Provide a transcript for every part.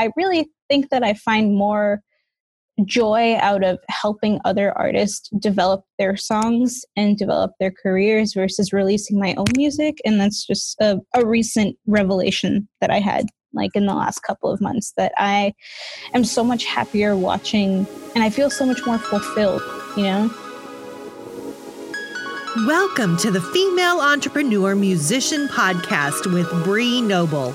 I really think that I find more joy out of helping other artists develop their songs and develop their careers versus releasing my own music. And that's just a, a recent revelation that I had like in the last couple of months that I am so much happier watching and I feel so much more fulfilled, you know? Welcome to the Female Entrepreneur Musician Podcast with Bree Noble.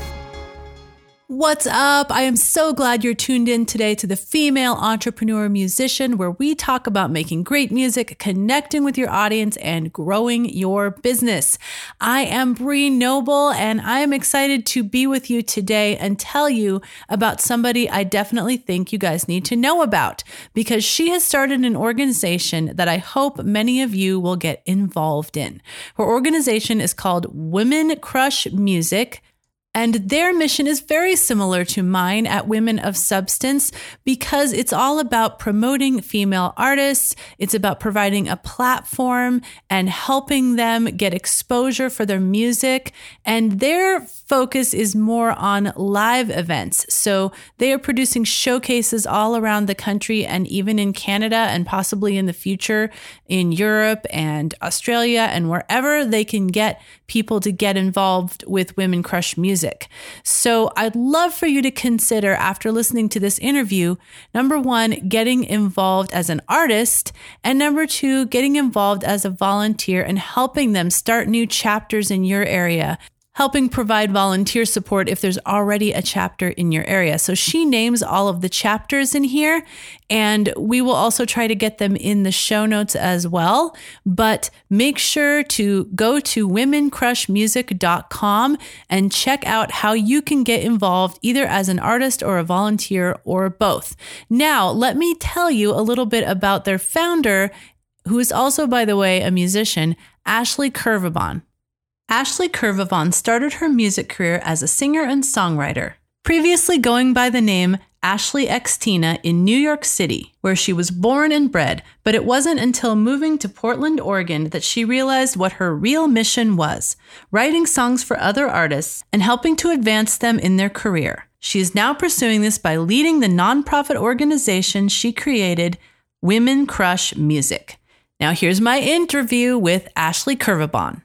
What's up? I am so glad you're tuned in today to the Female Entrepreneur Musician, where we talk about making great music, connecting with your audience, and growing your business. I am Bree Noble, and I am excited to be with you today and tell you about somebody I definitely think you guys need to know about because she has started an organization that I hope many of you will get involved in. Her organization is called Women Crush Music. And their mission is very similar to mine at Women of Substance because it's all about promoting female artists. It's about providing a platform and helping them get exposure for their music. And their focus is more on live events. So they are producing showcases all around the country and even in Canada and possibly in the future in Europe and Australia and wherever they can get people to get involved with Women Crush Music music. So I'd love for you to consider after listening to this interview number one, getting involved as an artist, and number two, getting involved as a volunteer and helping them start new chapters in your area helping provide volunteer support if there's already a chapter in your area. So she names all of the chapters in here, and we will also try to get them in the show notes as well. But make sure to go to womencrushmusic.com and check out how you can get involved either as an artist or a volunteer or both. Now, let me tell you a little bit about their founder, who is also, by the way, a musician, Ashley Kervabon. Ashley Kervabon started her music career as a singer and songwriter, previously going by the name Ashley X Tina in New York City, where she was born and bred, but it wasn't until moving to Portland, Oregon that she realized what her real mission was writing songs for other artists and helping to advance them in their career. She is now pursuing this by leading the nonprofit organization she created, Women Crush Music. Now, here's my interview with Ashley Kervabon.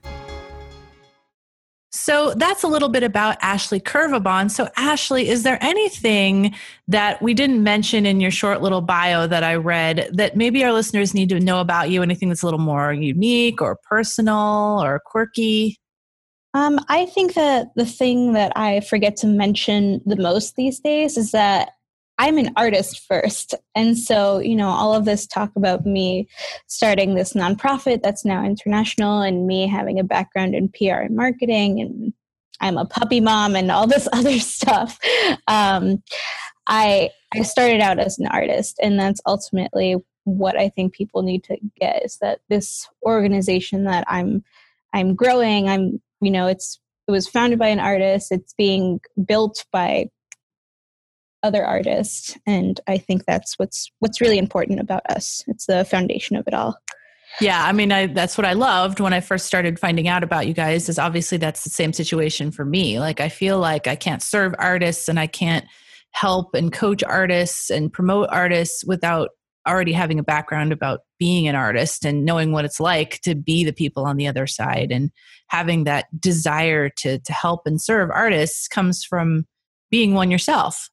So that's a little bit about Ashley Kervabon. So, Ashley, is there anything that we didn't mention in your short little bio that I read that maybe our listeners need to know about you? Anything that's a little more unique or personal or quirky? Um, I think that the thing that I forget to mention the most these days is that I'm an artist first. And so, you know, all of this talk about me starting this nonprofit that's now international and me having a background in PR and marketing and I'm a puppy mom and all this other stuff. Um, I I started out as an artist and that's ultimately what I think people need to get is that this organization that I'm I'm growing, I'm you know, it's it was founded by an artist, it's being built by other artists and i think that's what's what's really important about us. It's the foundation of it all. Yeah i mean I, that's what i loved when i first started finding out about you guys is obviously that's the same situation for me. Like i feel like i can't serve artists and i can't help and coach artists and promote artists without already having a background about being an artist and knowing what it's like to be the people on the other side. And having that desire to to help and serve artists comes from being one yourself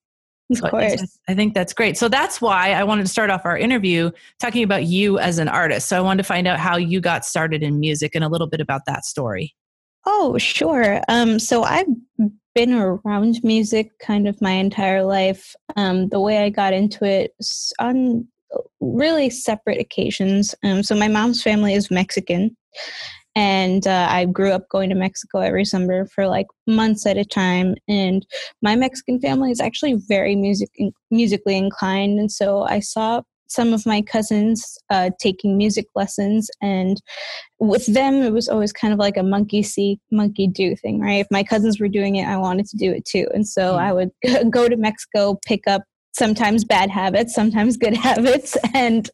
of course. I, think that's great. So that's why I wanted to start off our interview talking about you as an artist. So I wanted to find out how you got started in music and a little bit about that story. Oh, sure. Um, so I've been around music kind of my entire life. Um, the way I got into it on really separate occasions. Um, so my mom's family is Mexican, and uh, I grew up going to Mexico every summer for like months at a time. And my Mexican family is actually very music musically inclined, and so I saw some of my cousins uh, taking music lessons. And with them it was always kind of like a monkey see monkey do thing right? If my cousins were doing it i wanted to do it too. And so mm-hmm. i would go to mexico pick up sometimes bad habits sometimes good habits. And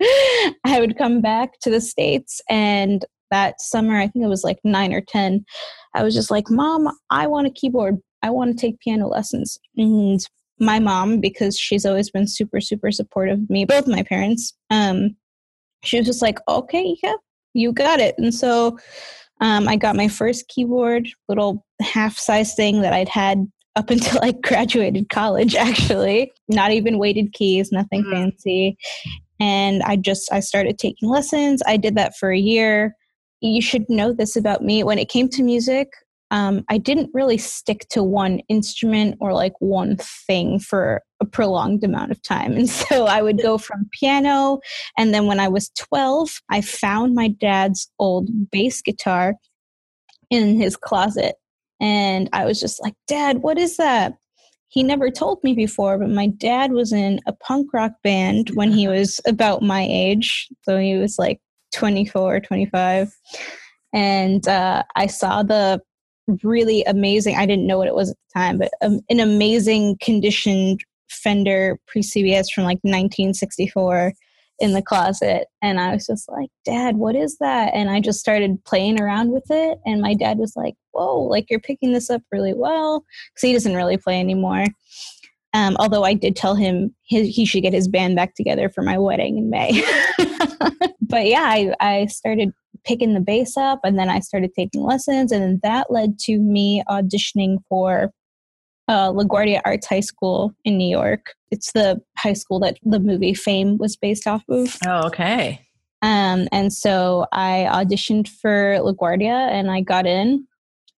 i would come back to the states and that summer i think it was like 9 or 10 i was just like mom i want a keyboard i want to take piano lessons and my mom, because she's always been super, super supportive of me, both my parents, um, she was just like, okay, yeah, you got it. And so um, I got my first keyboard, little half size thing that I'd had up until I graduated college, actually. Not even weighted keys, nothing mm-hmm. fancy. And I just, I started taking lessons. I did that for a year. You should know this about me. When it came to music, um, I didn't really stick to one instrument or like one thing for a prolonged amount of time. And so I would go from piano. And then when I was 12, I found my dad's old bass guitar in his closet. And I was just like, Dad, what is that? He never told me before, but my dad was in a punk rock band when he was about my age. So he was like 24, 25. And uh, I saw the really amazing. I didn't know what it was at the time, but um, an amazing conditioned Fender pre CBS from like 1964 in the closet. And I was just like, Dad, what is that? And I just started playing around with it. And my dad was like, Whoa, like you're picking this up really well. Because he doesn't really play anymore. Um, although I did tell him he, he should get his band back together for my wedding in May. but yeah, I, I started picking the bass up and then I started taking lessons. And then that led to me auditioning for uh, LaGuardia Arts High School in New York. It's the high school that the movie Fame was based off of. Oh, okay. Um, and so I auditioned for LaGuardia and I got in.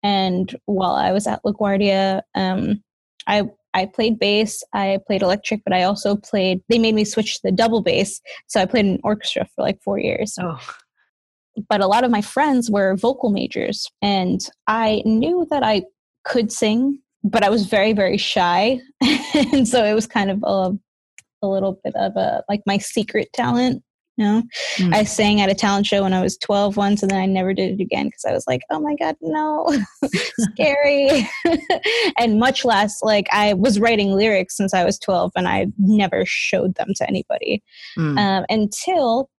And while I was at LaGuardia, um, I I played bass, I played electric, but I also played. They made me switch to the double bass, so I played in orchestra for like four years. Oh but a lot of my friends were vocal majors and i knew that i could sing but i was very very shy and so it was kind of a, a little bit of a like my secret talent know mm. i sang at a talent show when i was 12 once and then i never did it again because i was like oh my god no scary and much less like i was writing lyrics since i was 12 and i never showed them to anybody mm. um, until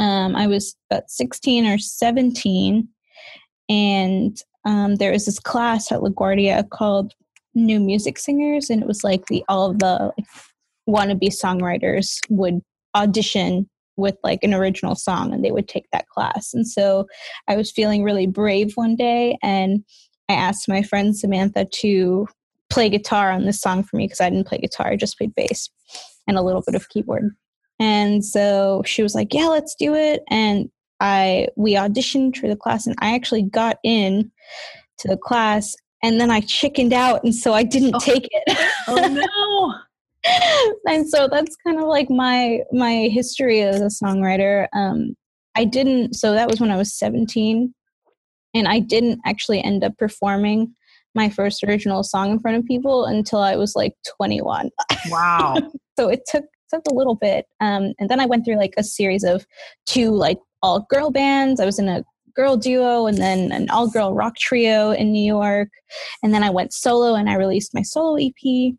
um, I was about 16 or 17, and um, there was this class at LaGuardia called New Music Singers, and it was like the all of the like, wannabe songwriters would audition with like an original song, and they would take that class. And so I was feeling really brave one day, and I asked my friend Samantha to play guitar on this song for me because I didn't play guitar, I just played bass and a little bit of keyboard. And so she was like, "Yeah, let's do it." And I we auditioned for the class, and I actually got in to the class, and then I chickened out, and so I didn't oh. take it. oh no! and so that's kind of like my my history as a songwriter. Um, I didn't. So that was when I was seventeen, and I didn't actually end up performing my first original song in front of people until I was like 21. Wow. so it took took a little bit. Um, and then I went through like a series of two like all girl bands. I was in a girl duo and then an all girl rock trio in New York. And then I went solo and I released my solo EP.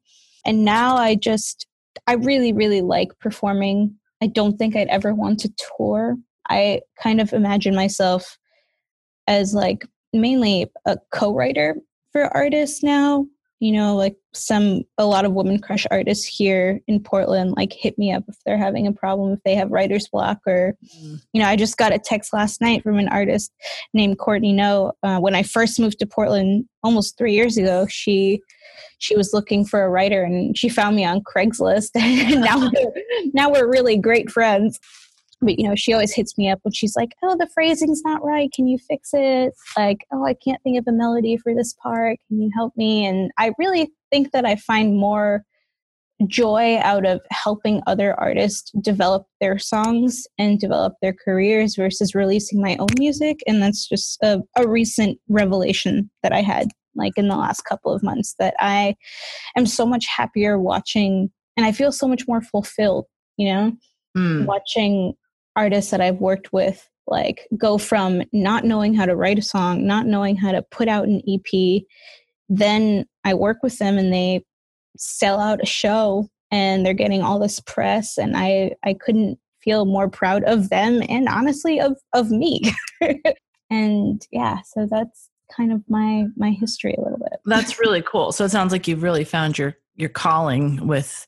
And now I just, I really, really like performing. I don't think I'd ever want to tour. I kind of imagine myself as like mainly a co writer for artists now you know like some a lot of women crush artists here in portland like hit me up if they're having a problem if they have writer's block or mm. you know i just got a text last night from an artist named courtney no uh, when i first moved to portland almost three years ago she she was looking for a writer and she found me on craigslist. And now we're, now we're really great friends but you know she always hits me up when she's like oh the phrasing's not right can you fix it like oh i can't think of a melody for this part can you help me and i really think that i find more joy out of helping other artists develop their songs and develop their careers versus releasing my own music. And that's just a, a recent revelation that I had like in the last couple of months that I am so much happier watching and I feel so much more fulfilled, you know, mm. watching artists that I've worked with like go from not knowing how to write a song, not knowing how to put out an EP, then I work with them and they sell out a show and they're getting all this press and I I couldn't feel more proud of them and honestly of of me. and yeah, so that's kind of my my history a little bit. That's really cool. So it sounds like you've really found your your calling with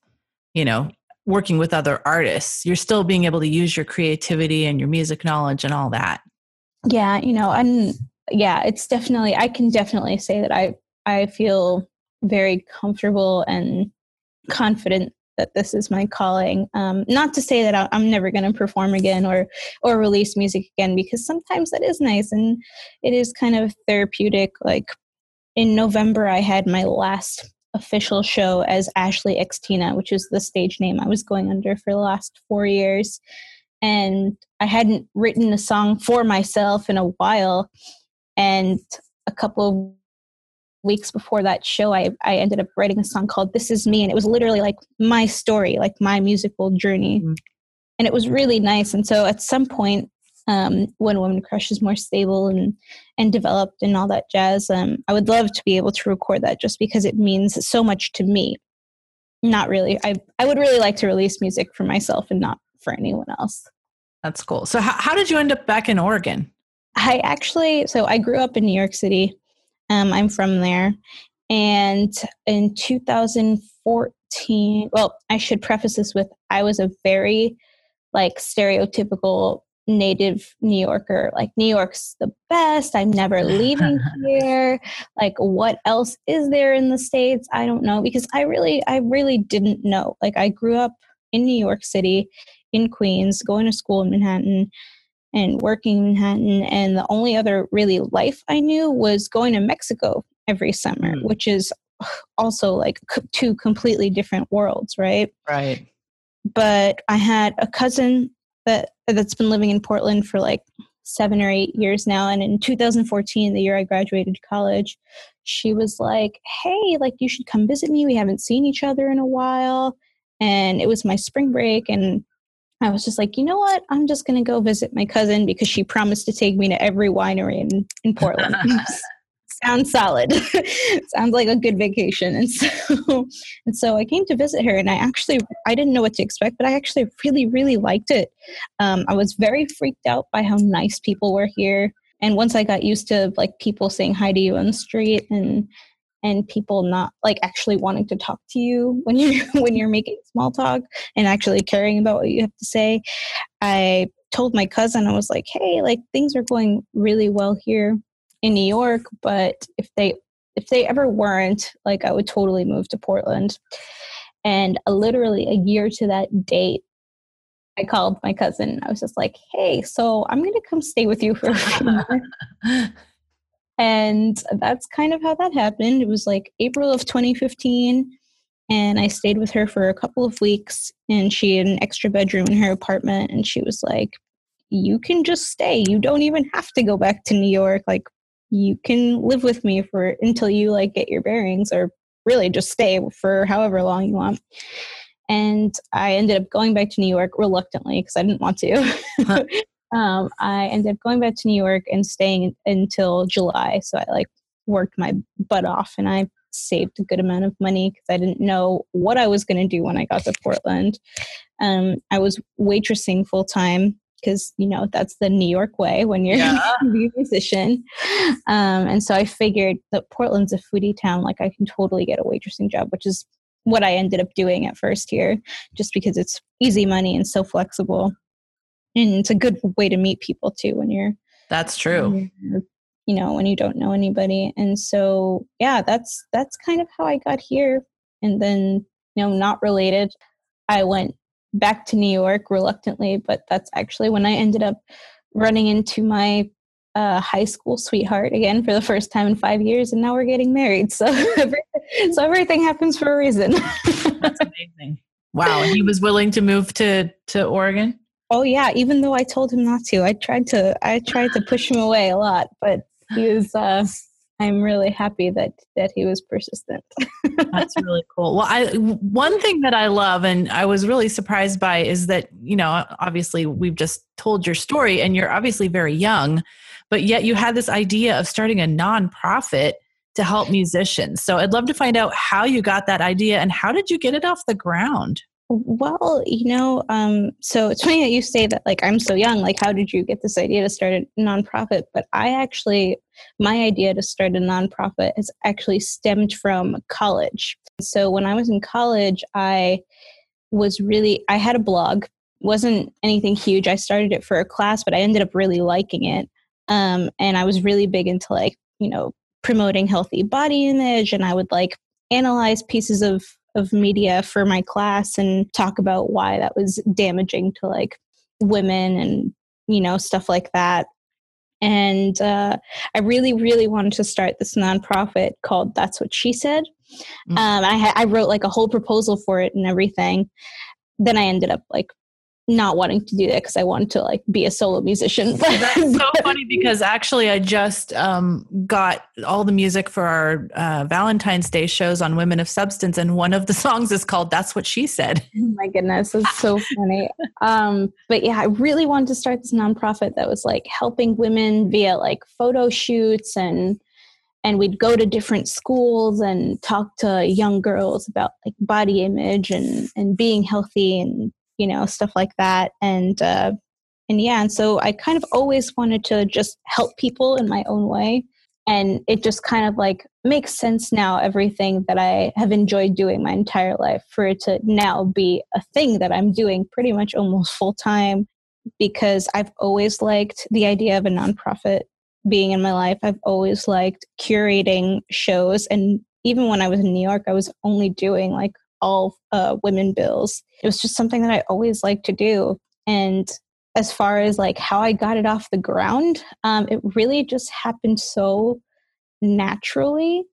you know working with other artists. You're still being able to use your creativity and your music knowledge and all that. Yeah, you know, and yeah, it's definitely I can definitely say that I I feel very comfortable and confident that this is my calling. Um, not to say that I'm never going to perform again or or release music again, because sometimes that is nice and it is kind of therapeutic. Like in November, I had my last official show as Ashley Xtina, which is the stage name I was going under for the last four years, and I hadn't written a song for myself in a while, and a couple of weeks before that show I, I ended up writing a song called this is me. And it was literally like my story like my musical journey. Mm-hmm. and it was really nice. And so at some point um, when woman crush is more stable and and developed and all that jazz um, i would love to be able to record that just because it means so much to me. Not really. I i would really like to release music for myself and not for anyone else. That's cool. So how, how did you end up back in oregon? I actually so i grew up in new york city. Um, I'm from there. And in 2014, well, I should preface this with I was a very like stereotypical native New Yorker. Like, New York's the best. I'm never leaving here. Like, what else is there in the States? I don't know because I really, I really didn't know. Like, I grew up in New York City, in Queens, going to school in Manhattan and working in Manhattan. And the only other really life I knew was going to Mexico every summer, mm. which is also like two completely different worlds, right? Right. But I had a cousin that that's been living in Portland for like seven or eight years now. And in 2014, the year I graduated college, she was like, Hey, like you should come visit me. We haven't seen each other in a while. And it was my spring break and I was just like, you know what? I'm just going to go visit my cousin because she promised to take me to every winery in, in Portland. Sounds solid. Sounds like a good vacation. And so, and so I came to visit her and I actually, I didn't know what to expect, but I actually really, really liked it. Um, I was very freaked out by how nice people were here. And once I got used to like people saying hi to you on the street and and people not like actually wanting to talk to you when you're when you're making small talk and actually caring about what you have to say i told my cousin i was like hey like things are going really well here in new york but if they if they ever weren't like i would totally move to portland and uh, literally a year to that date I called my cousin. I was just like, "Hey, so I'm going to come stay with you for a few And that's kind of how that happened. It was like April of 2015. And I stayed with her for a couple of weeks. And she had an extra bedroom in her apartment. And she was like, You can just stay. You don't even have to go back to New York. Like, you can live with me for until you like get your bearings or really just stay for however long you want and i ended up going back to new york reluctantly because i didn't want to um, I ended up going back to New York and staying until July. So I like worked my butt off and I saved a good amount of money because I didn't know what I was going to do when I got to Portland. Um, I was waitressing full time because you know that's the New York way when you're yeah. a musician. Um, and so I figured that Portland's a foodie town, like I can totally get a waitressing job, which is what I ended up doing at first here, just because it's easy money and so flexible and it's a good way to meet people too when you're that's true you're, you know when you don't know anybody and so yeah that's that's kind of how i got here and then you know not related i went back to new york reluctantly but that's actually when i ended up running into my uh, high school sweetheart again for the first time in five years, and now we're getting married. So, so everything happens for a reason. That's amazing. Wow. He was willing to move to to Oregon? Oh yeah, even though I told him not to. I tried to I tried to push him away a lot, but he was uh I'm really happy that that he was persistent. That's really cool. Well, I one thing that I love and I was really surprised by is that, you know, obviously we've just told your story and you're obviously very young, but yet you had this idea of starting a nonprofit to help musicians. So I'd love to find out how you got that idea and how did you get it off the ground? Well, you know, um, so it's funny that you say that, like, I'm so young. Like, how did you get this idea to start a nonprofit? But I actually, my idea to start a nonprofit has actually stemmed from college. So when I was in college, I was really, I had a blog. wasn't anything huge. I started it for a class, but I ended up really liking it. Um, and I was really big into like, you know, promoting healthy body image, and I would like analyze pieces of of media for my class and talk about why that was damaging to like women and you know stuff like that. And uh, i really really wanted to start this nonprofit called that's what she said. Mm-hmm. um, I, ha- I wrote like a whole proposal for it and everything. Then i ended up like not wanting to do that because I wanted to like be a solo musician. That's so funny because actually I just um, got all the music for our uh, Valentine's Day shows on Women of Substance, and one of the songs is called "That's What She Said." Oh my goodness, it's so funny. Um, but yeah, I really wanted to start this nonprofit that was like helping women via like photo shoots and and we'd go to different schools and talk to young girls about like body image and and being healthy and you know stuff like that. And uh and yeah and so i kind of always wanted to just help people in my own way. And it just kind of like makes sense now everything that i have enjoyed doing my entire life for it to now be a thing that i'm doing pretty much almost full time because i've always liked the idea of a nonprofit being in my life. I've always liked curating shows and even when i was in new york i was only doing like all uh, women bills. It was just something that I always liked to do. And as far as like how I got it off the ground, um, it really just happened so naturally.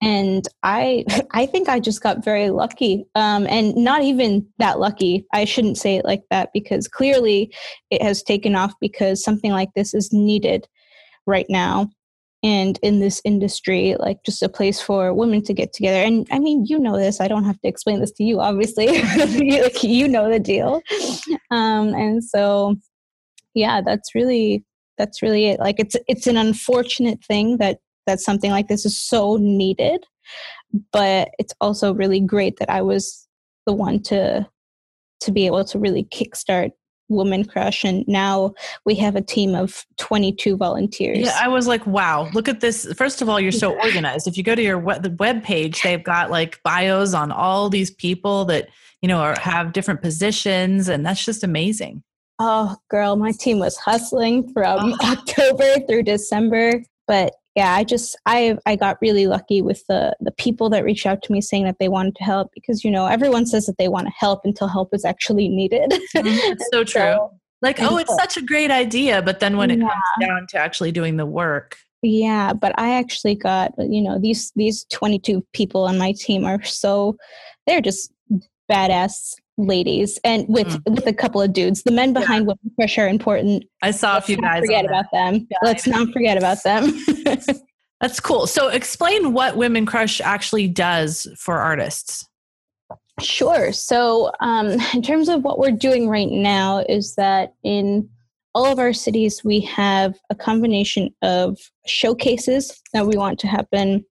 And I, I think I just got very lucky, um, and not even that lucky. I shouldn't say it like that because clearly it has taken off because something like this is needed right now and in this industry like just a place for women to get together. And i mean you know this i don't have to explain this to you obviously. Like you know the deal. Um and so yeah that's really that's really it. Like it's it's an unfortunate thing that that something like this is so needed but it's also really great that i was the one to to be able to really kickstart Woman Crush, and now we have a team of 22 volunteers. Yeah, I was like, wow, look at this. First of all, you're so organized. If you go to your web, the web page, they've got like bios on all these people that you know are, have different positions, and that's just amazing. Oh, girl, my team was hustling from oh. October through December, but yeah, I just I I got really lucky with the the people that reached out to me saying that they wanted to help because you know everyone says that they want to help until help is actually needed. Mm, so true. So, like, oh, it's such a great idea, but then when it yeah. comes down to actually doing the work, yeah, but I actually got you know these these 22 people on my team are so they're just badass ladies and with mm. with a couple of dudes. The men behind yeah. Women Crush are important. I saw Let's a few guys. Forget about them. Yeah, Let's not forget about them. That's cool. So explain what Women Crush actually does for artists. Sure. So um, in terms of what we're doing right now is that in all of our cities we have a combination of showcases that we want to happen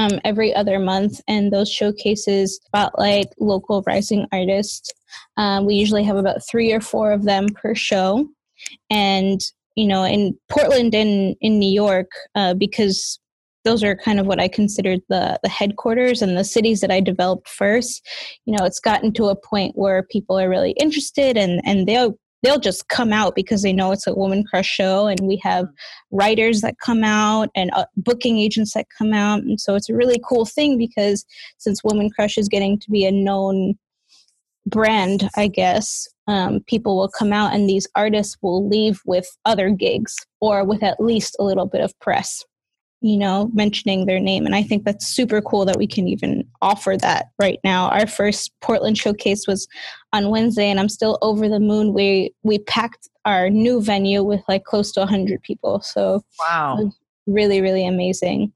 um, every other month, and those showcases spotlight local rising artists. Um, we usually have about three or four of them per show, and you know, in Portland and in New York, uh, because those are kind of what I considered the the headquarters and the cities that I developed first. You know, it's gotten to a point where people are really interested and and they'll they'll just come out because they know it's a woman crush show and we have writers that come out and uh, booking agents that come out. And so it's a really cool thing because since woman crush is getting to be a known brand i guess um, people will come out and these artists will leave with other gigs or with at least a little bit of press you know, mentioning their name. And I think that's super cool that we can even offer that right now. Our first Portland showcase was on Wednesday, and I'm still over the moon. We we packed our new venue with like close to 100 people. So wow, really, really amazing.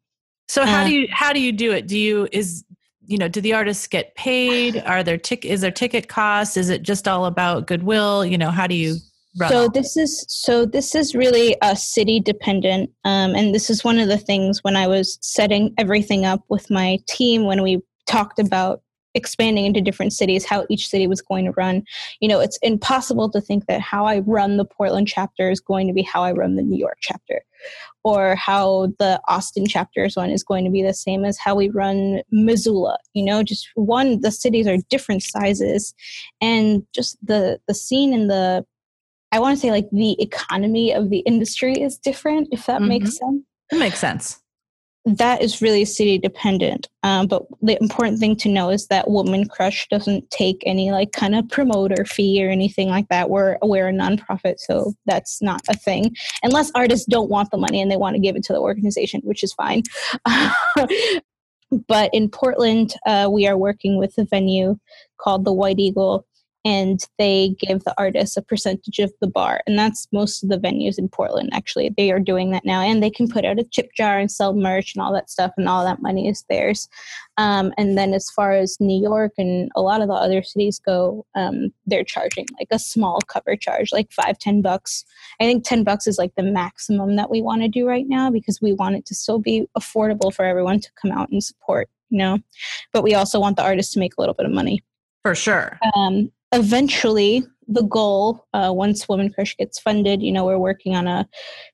So how uh, do you how do you do it? Do you is you know do the artists get paid? Are there tick is there ticket costs? Is it just all about goodwill? You know how do you so this is so this is really a city dependent um, and this is one of the things when i was setting everything up with my team when we talked about expanding into different cities how each city was going to run. You know it's impossible to think that how i run the portland chapter is going to be how i run the new york chapter or how the austin chapters one is going to be the same as how we run missoula. You know just one the cities are different sizes and just the the scene and the I want to say like the economy of the industry is different, if that mm-hmm. makes sense. It makes sense. That is really city dependent. Um, but the important thing to know is that Woman Crush doesn't take any like kind of promoter fee or anything like that. We're we're a nonprofit, so that's not a thing. Unless artists don't want the money and they want to give it to the organization, which is fine. but in Portland, uh, we are working with a venue called the White Eagle and they give the artists a percentage of the bar and that's most of the venues in portland actually. They are doing that now and they can put out a chip jar and sell merch and all that stuff and all that money is theirs. Um, and then as far as new york and a lot of the other cities go um, they're charging like a small cover charge like five ten bucks. I think 10 bucks is like the maximum that we want to do right now because we want it to still be affordable for everyone to come out and support you know? But we also want the artists to make a little bit of money. For sure. Um, eventually the goal uh, once woman crush gets funded you know we're working on a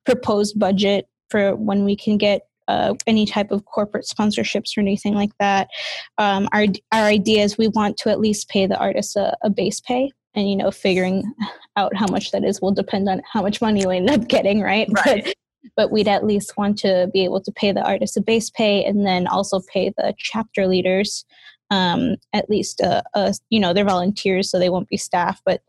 proposed budget for when we can get uh, any type of corporate sponsorships or anything like that um, our, our idea is we want to at least pay the artist a, a base pay and you know figuring out how much that is will depend on how much money you end up getting right, right. But, but we'd at least want to be able to pay the artist a base pay and then also pay the chapter leaders um, at least a, a, you know they're volunteers so they won't be staff but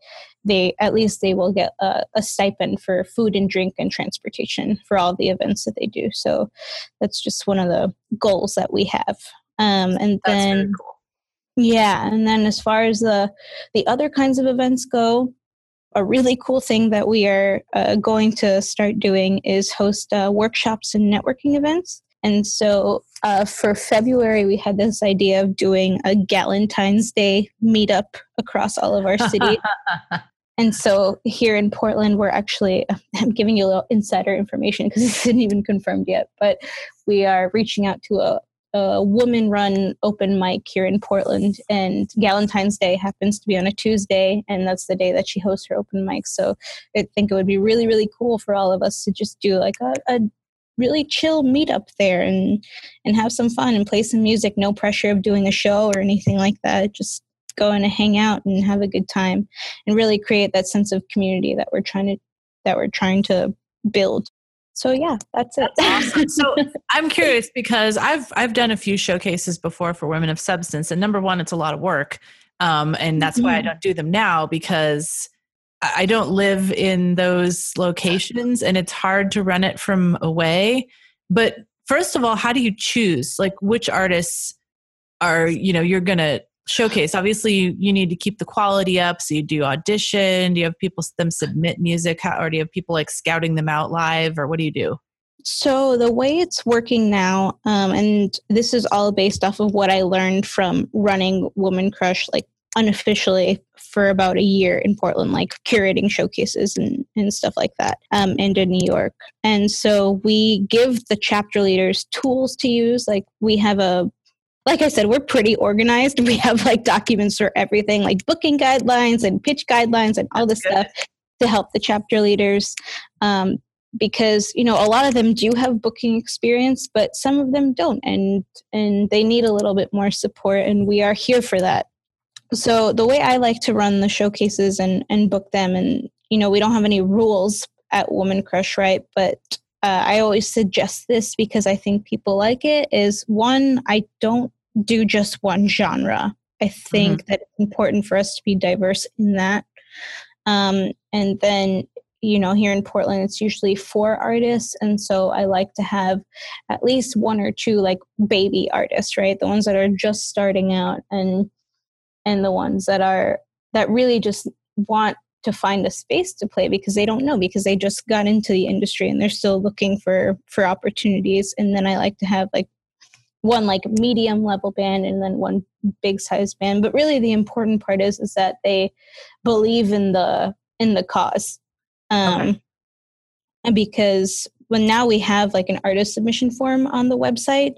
they at least they will get a, a, stipend for food and drink and transportation for all the events that they do. So that's just one of the goals that we have. Um, and that's then cool. yeah and then as far as the the other kinds of events go a really cool thing that we are uh, going to start doing is host uh, workshops and networking events and so uh, for February, we had this idea of doing a Galentine's Day meetup across all of our city. and so here in Portland, we're actually, I'm giving you a little insider information because it isn't even confirmed yet, but we are reaching out to a, a woman run open mic here in Portland. And Galentine's Day happens to be on a Tuesday, and that's the day that she hosts her open mic. So I think it would be really, really cool for all of us to just do like a, a really chill meetup there and and have some fun and play some music no pressure of doing a show or anything like that just go in and hang out and have a good time and really create that sense of community that we're trying to that we're trying to build so yeah that's it that's awesome. so i'm curious because i've i've done a few showcases before for women of substance and number one it's a lot of work um, and that's mm-hmm. why i mm-hmm. don't do them now because I don't live in those locations and it's hard to run it from away. But first of all, how do you choose like which artists are, you know, you're going to showcase? Obviously, you, you need to keep the quality up. So you do audition, do you have people them submit music or do you have people like scouting them out live or what do you do? So the way it's working now, um, and this is all based off of what I learned from running Woman Crush like unofficially for about a year in Portland, like curating showcases and, and stuff like that, um, and in New York. And so we give the chapter leaders tools to use. Like we have a, like I said, we're pretty organized. We have like documents for everything, like booking guidelines and pitch guidelines and all this stuff to help the chapter leaders. Um, because you know a lot of them do have booking experience but some of them don't and and they need a little bit more support and we are here for that so the way I like to run the showcases and and book them, and you know, we don't have any rules at Woman Crush, right? But uh, I always suggest this because I think people like it. Is one, I don't do just one genre. I think mm-hmm. that it's important for us to be diverse in that. Um, and then you know, here in Portland, it's usually four artists. And so I like to have at least one or two like baby artists, right? The ones that are just starting out and and the ones that are that really just want to find a space to play because they don't know because they just got into the industry and they're still looking for for opportunities. And then i like to have like one like medium level band and then one big size band. But really the important part is is that they believe in the in the cause. Um okay. and because when now we have like an artist submission form on the website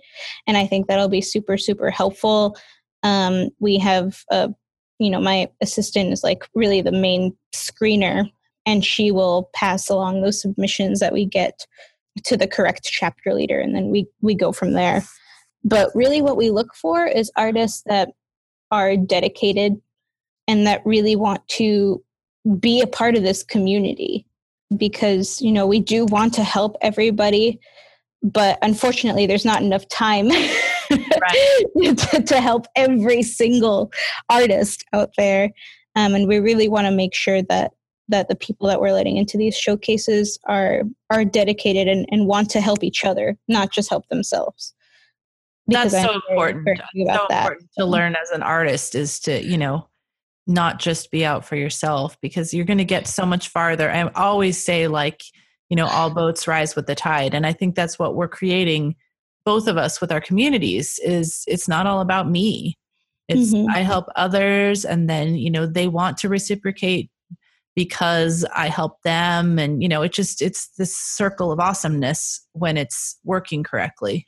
and i think that'll be super super helpful um we have a you know my assistant is like really the main screener and she will pass along those submissions that we get to the correct chapter leader and then we we go from there. But really what we look for is artists that are dedicated and that really want to be a part of this community because you know we do want to help everybody but unfortunately there's not enough time to, to, help every single artist out there. Um, and we really want to make sure that that the people that we're letting into these showcases are are dedicated and, and want to help each other not just help themselves. Because that's so important so that. important to learn as an artist is to you know not just be out for yourself because you're going to get so much farther. I always say like you know all boats rise with the tide and i think that's what we're creating both of us with our communities is it's not all about me. It's mm-hmm. i help others and then you know they want to reciprocate because i help them and you know it just it's this circle of awesomeness when it's working correctly.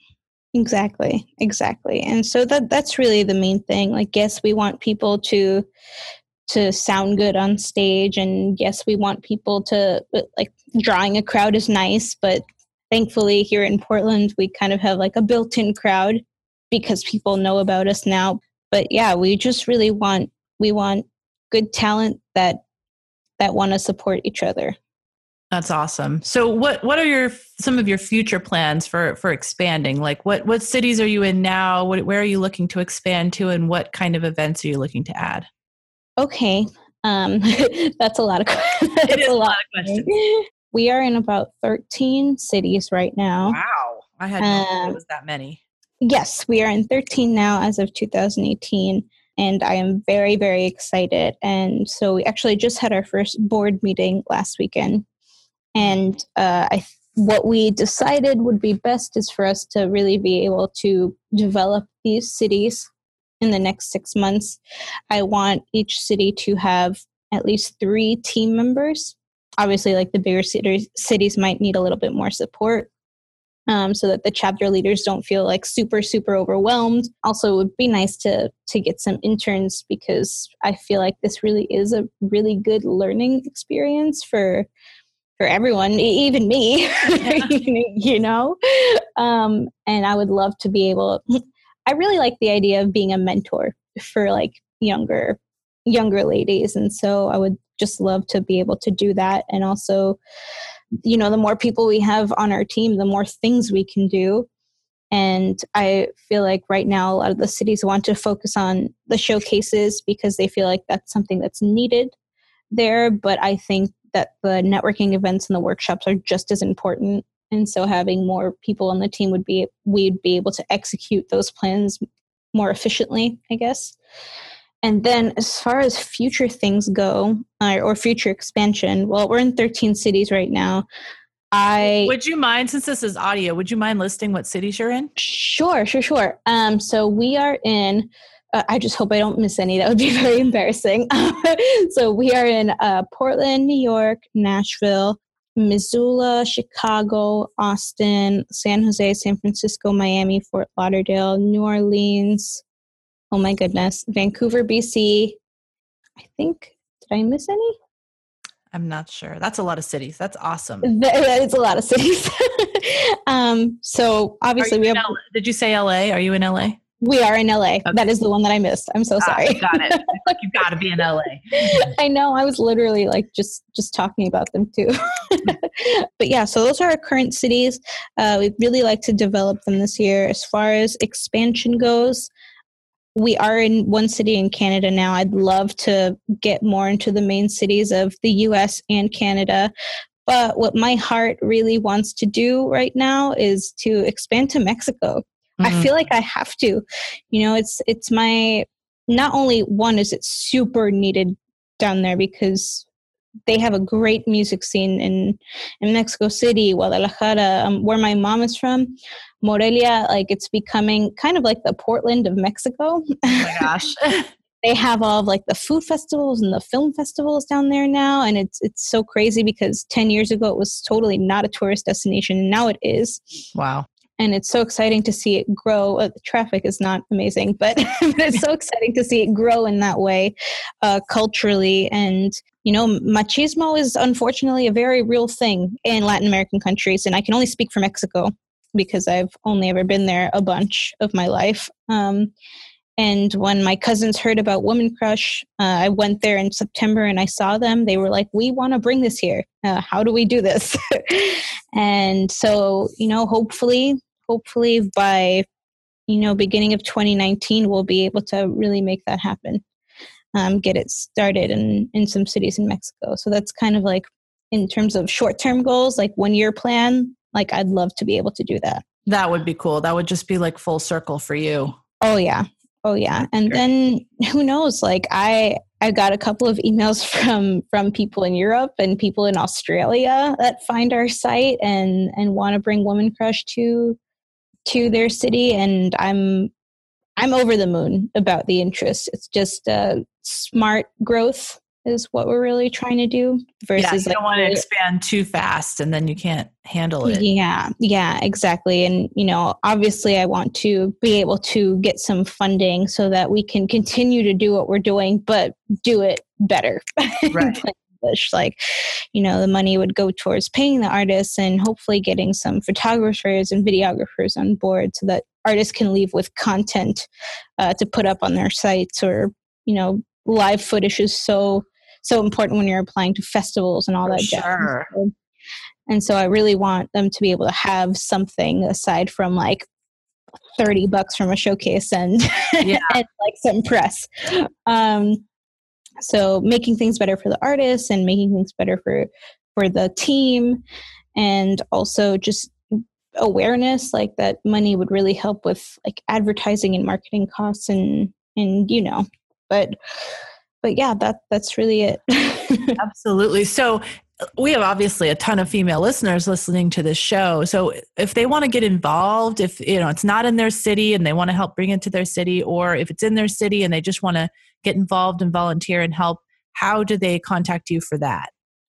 Exactly exactly. And so that that's really the main thing. Like yes we want people to to sound good on stage and yes we want people to like drawing a crowd is nice but thankfully here in Portland, we kind of have like a built in crowd because people know about us now. But yeah, we just really want we want good talent that that want to support each other. That's awesome. So what what are your some of your future plans for for expanding? Like what what cities are you in now? What, where are you looking to expand to and what kind of events are you looking to add? Okay. Um, that's a lot of that's it is a lot, lot of questions. We are in about 13 cities right now. Wow. I had no um, it was that many. Yes, we are in 13 now as of 2018 and I am very, very excited. And so we actually just had our first board meeting last weekend. And uh, I, what we decided would be best is for us to really be able to develop these cities in the next six months. I want each city to have at least three team members obviously like the bigger cities cities might need a little bit more support um, so that the chapter leaders don't feel like super super overwhelmed. Also it would be nice to to get some interns because i feel like this really is a really good learning experience for for everyone even me you know? Um, and i would love to be able i really like the idea of being a mentor for like younger younger ladies and so i would just love to be able to do that. And also you know the more people we have on our team the more things we can do. And i feel like right now a lot of the cities want to focus on the showcases because they feel like that's something that's needed there. But i think that the networking events and the workshops are just as important. And so having more people on the team would be we'd be able to execute those plans more efficiently i guess and then, as far as future things go, uh, or future expansion, well, we're in 13 cities right now. I would you mind, since this is audio, would you mind listing what cities you're in? Sure, sure, sure. Um, so we are in. Uh, I just hope I don't miss any. That would be very embarrassing. so we are in uh, Portland, New York, Nashville, Missoula, Chicago, Austin, San Jose, San Francisco, Miami, Fort Lauderdale, New Orleans, Oh my goodness. Vancouver, BC. I think, did I miss any? I'm not sure. That's a lot of cities. That's awesome. It's a lot of cities. um, so obviously we have. LA? Did you say LA? Are you in LA? We are in LA. Okay. That is the one that I missed. I'm so ah, sorry. Got it. like you got to be in LA. I know. I was literally like just just talking about them too. but yeah, so those are our current cities. Uh, we'd really like to develop them this year. As far as expansion goes, we are in one city in Canada now. I'd love to get more into the main cities of the US and Canada. But what my heart really wants to do right now is to expand to Mexico. Mm-hmm. I feel like I have to. You know, it's it's my not only one is it super needed down there because they have a great music scene in in Mexico City, Guadalajara, um, where my mom is from. Morelia, like it's becoming kind of like the Portland of Mexico. Oh my gosh. they have all of like the food festivals and the film festivals down there now and it's it's so crazy because 10 years ago it was totally not a tourist destination and now it is wow and it's so exciting to see it grow. Uh, the traffic is not amazing, but, but it's so exciting to see it grow in that way uh, culturally. And, you know, machismo is unfortunately a very real thing in Latin American countries. And I can only speak for Mexico because I've only ever been there a bunch of my life. Um, and when my cousins heard about Woman Crush, uh, I went there in September and I saw them. They were like, We want to bring this here. Uh, how do we do this? and so, you know, hopefully hopefully by you know beginning of 2019 we'll be able to really make that happen. Um, get it started in in some cities in mexico. So that's kind of like in terms of short term goals like one year plan like i'd love to be able to do that. That would be cool. That would just be like full circle for you. Oh yeah. Oh yeah. And then who knows? Like i i got a couple of emails from from people in europe and people in australia that find our site and and want to bring woman crush to to their city and i'm i'm over the moon about the interest. It's just uh, smart growth is what we're really trying to do versus yeah, you don't like, want to expand too fast and then you can't handle it. Yeah yeah exactly and you know obviously i want to be able to get some funding so that we can continue to do what we're doing but do it better. Right Like, you know, the money would go towards paying the artists and hopefully getting some photographers and videographers on board so that artists can leave with content uh, to put up on their sites or, you know, live footage is so so important when you're applying to festivals and all For that sure. jazz. And so I really want them to be able to have something aside from like 30 bucks from a showcase and, yeah. and like some press. Um, so making things better for the artists and making things better for for the team. And also just awareness like that money would really help with like advertising and marketing costs and and you know but but yeah that that's really it. Absolutely. So we have obviously a ton of female listeners listening to this show so if they want to get involved if you know it's not in their city and they want to help bring it to their city or if it's in their city and they just want to get involved and volunteer and help, how do they contact you for that?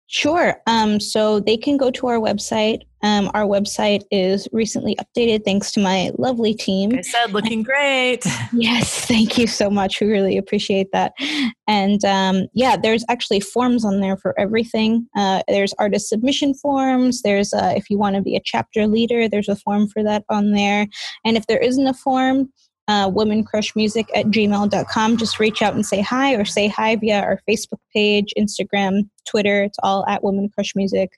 Sure. Um, so they can go to our website. Um, our website is recently updated thanks to my lovely team. I said, looking great. yes, thank you so much. We really appreciate that. And um, yeah, there's actually forms on there for everything. Uh, there's artist submission forms. There's uh, if you want to be a chapter leader, there's a form for that on there. And if there isn't a form, uh, womancrushmusic at gmail.com. Just reach out and say hi or say hi via our Facebook page, Instagram, Twitter. It's all at Woman Crush Music.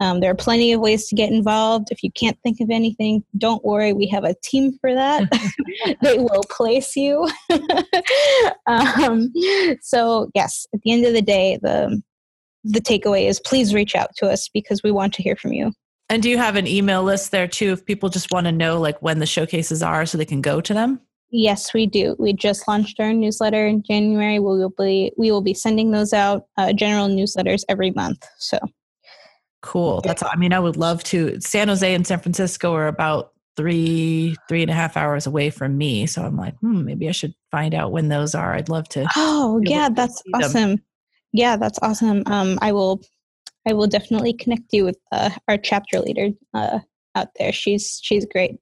Um, there are plenty of ways to get involved. If you can't think of anything, don't worry. We have a team for that. they will place you. um, so, yes, at the end of the day, the the takeaway is please reach out to us because we want to hear from you. And do you have an email list there too if people just want to know like when the showcases are so they can go to them? Yes, we do. We just launched our newsletter in January. We will be we will be sending those out uh, general newsletters every month. So cool. That's I mean I would love to. San Jose and San Francisco are about three three and a half hours away from me, so I'm like, hmm, maybe I should find out when those are. I'd love to. Oh yeah, that's awesome. Them. Yeah, that's awesome. Um, I will I will definitely connect you with uh, our chapter leader uh, out there. She's she's great.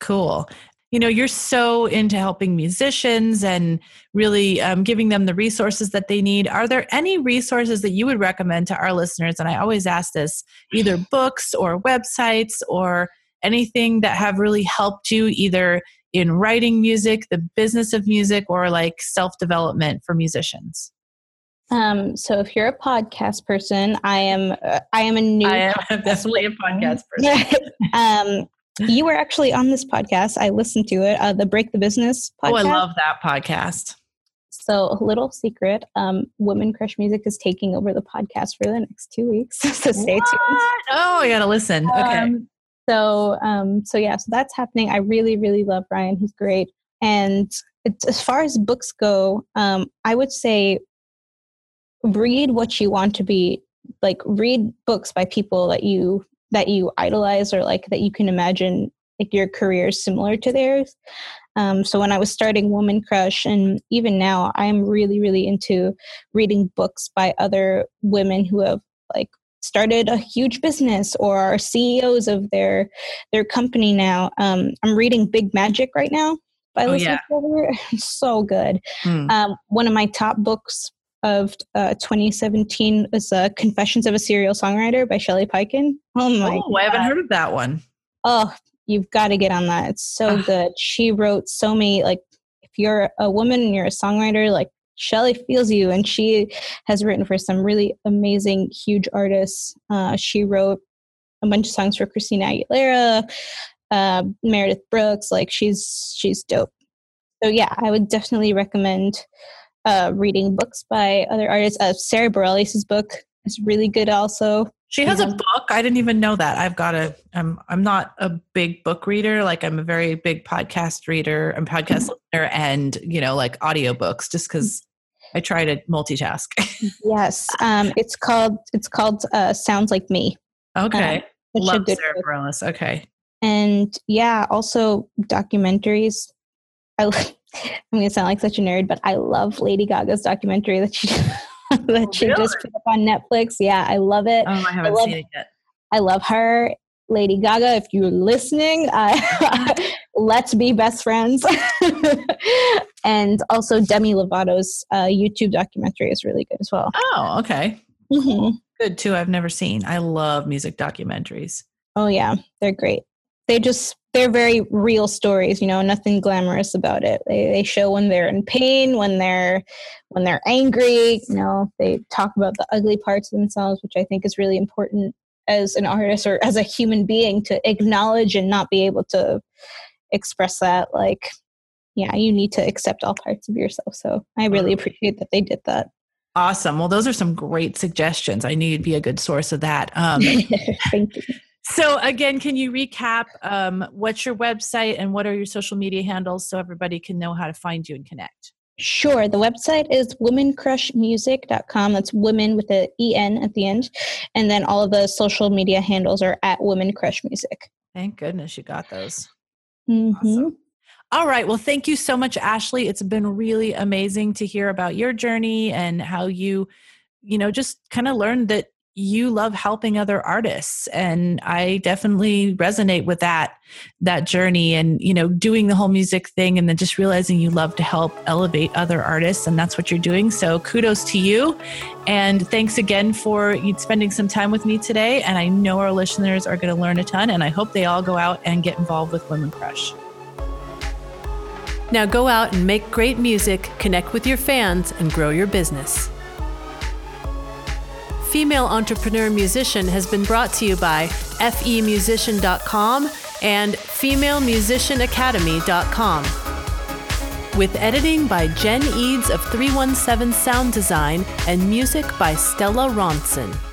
Cool. You know, you're so into helping musicians and really um, giving them the resources that they need. Are there any resources that you would recommend to our listeners? And I always ask this either books or websites or anything that have really helped you either in writing music, the business of music, or like self development for musicians? Um, so if you're a podcast person, I am uh, I am a new I am definitely a podcast person. um, you were actually on this podcast. I listened to it, uh, the Break the Business podcast. Oh, I love that podcast. So, a little secret um, Women Crush Music is taking over the podcast for the next two weeks. so, stay What? tuned. Oh, I gotta listen. Okay. Um, so, um, so yeah, so that's happening. I really, really love Ryan. He's great. And it's, as far as books go, um, I would say read what you want to be like. Read books by people that you that you idolize or like that you can imagine like your career is similar to theirs. Um, so when I was starting Woman Crush, and even now, I'm really, really into reading books by other women who have like started a huge business or are CEOs of their their company now. Um, I'm reading Big Magic right now by Oh, Elizabeth yeah. So good. Hmm. Um, one of my top books of uh, 2017 is uh, Confessions of a Serial Songwriter by Shelly Peiken. Oh my! oh, I haven't heard of that one. Oh, you've got to get on that. It's so good. She wrote so many like if you're a woman and you're a songwriter, like Shelley feels you and she has written for some really amazing huge artists. Uh, she wrote a bunch of songs for Christina Aguilera, uh, Meredith Brooks, like she's she's dope. So yeah, I would definitely recommend uh, reading books by other artists. Uh, Sara Bareilles' book is really good also. She has a book. I didn't even know that. I've got a. I'm. I'm not a big book reader. Like I'm a very big podcast reader and podcast listener, and you know, like audiobooks. Just because I try to multitask. Yes, um, it's called it's called uh, Sounds Like Me. okay, a love Sara. Bareilles. Okay, And yeah, also documentaries. I, I'm gonna sound like such a nerd, but I love Lady Gaga's documentary that she that she just put up on Netflix. Yeah, I love it. oh, I haven't love- seen it yet. I love her. Lady Gaga, if you're listening, uh, let's be best friends. and also Demi Lovato's uh, YouTube documentary is really good as well. Oh, okay, Mhm. good too. I've never seen. I love music documentaries. Oh yeah, they're great. They just they're very real stories, you know, nothing glamorous about it. They they show when they're in pain, when they're when they're angry, you know, they talk about the ugly parts of themselves, which I think is really important as an artist or as a human being to acknowledge and not be able to express that like yeah, you need to accept all parts of yourself. So I really appreciate that they did that. Awesome. Well, those are some great suggestions. I knew you'd be a good source of that. Um, Thank you. So again, can you recap um, what's your website and what are your social media handles so everybody can know how to find you and connect? Sure. The website is womencrushmusic.com. That's women with the EN at the end. And then all of the social media handles are at Women Crush Music. Thank goodness you got those. Mhm. Awesome. All right. Well, thank you so much, Ashley. It's been really amazing to hear about your journey and how you, you know, just kind of learned that you love helping other artists and i definitely resonate with that that journey and you know doing the whole music thing and then just realizing you love to help elevate other artists and that's what you're doing so kudos to you and thanks again for spending some time with me today and i know our listeners are going to learn a ton and i hope they all go out and get involved with women crush Now go out and make great music, connect with your fans, and grow your business. Female Entrepreneur Musician has been brought to you by femusician.com and femalemusicianacademy.com. With editing by Jen Eads of 317 Sound Design and music by Stella Ronson.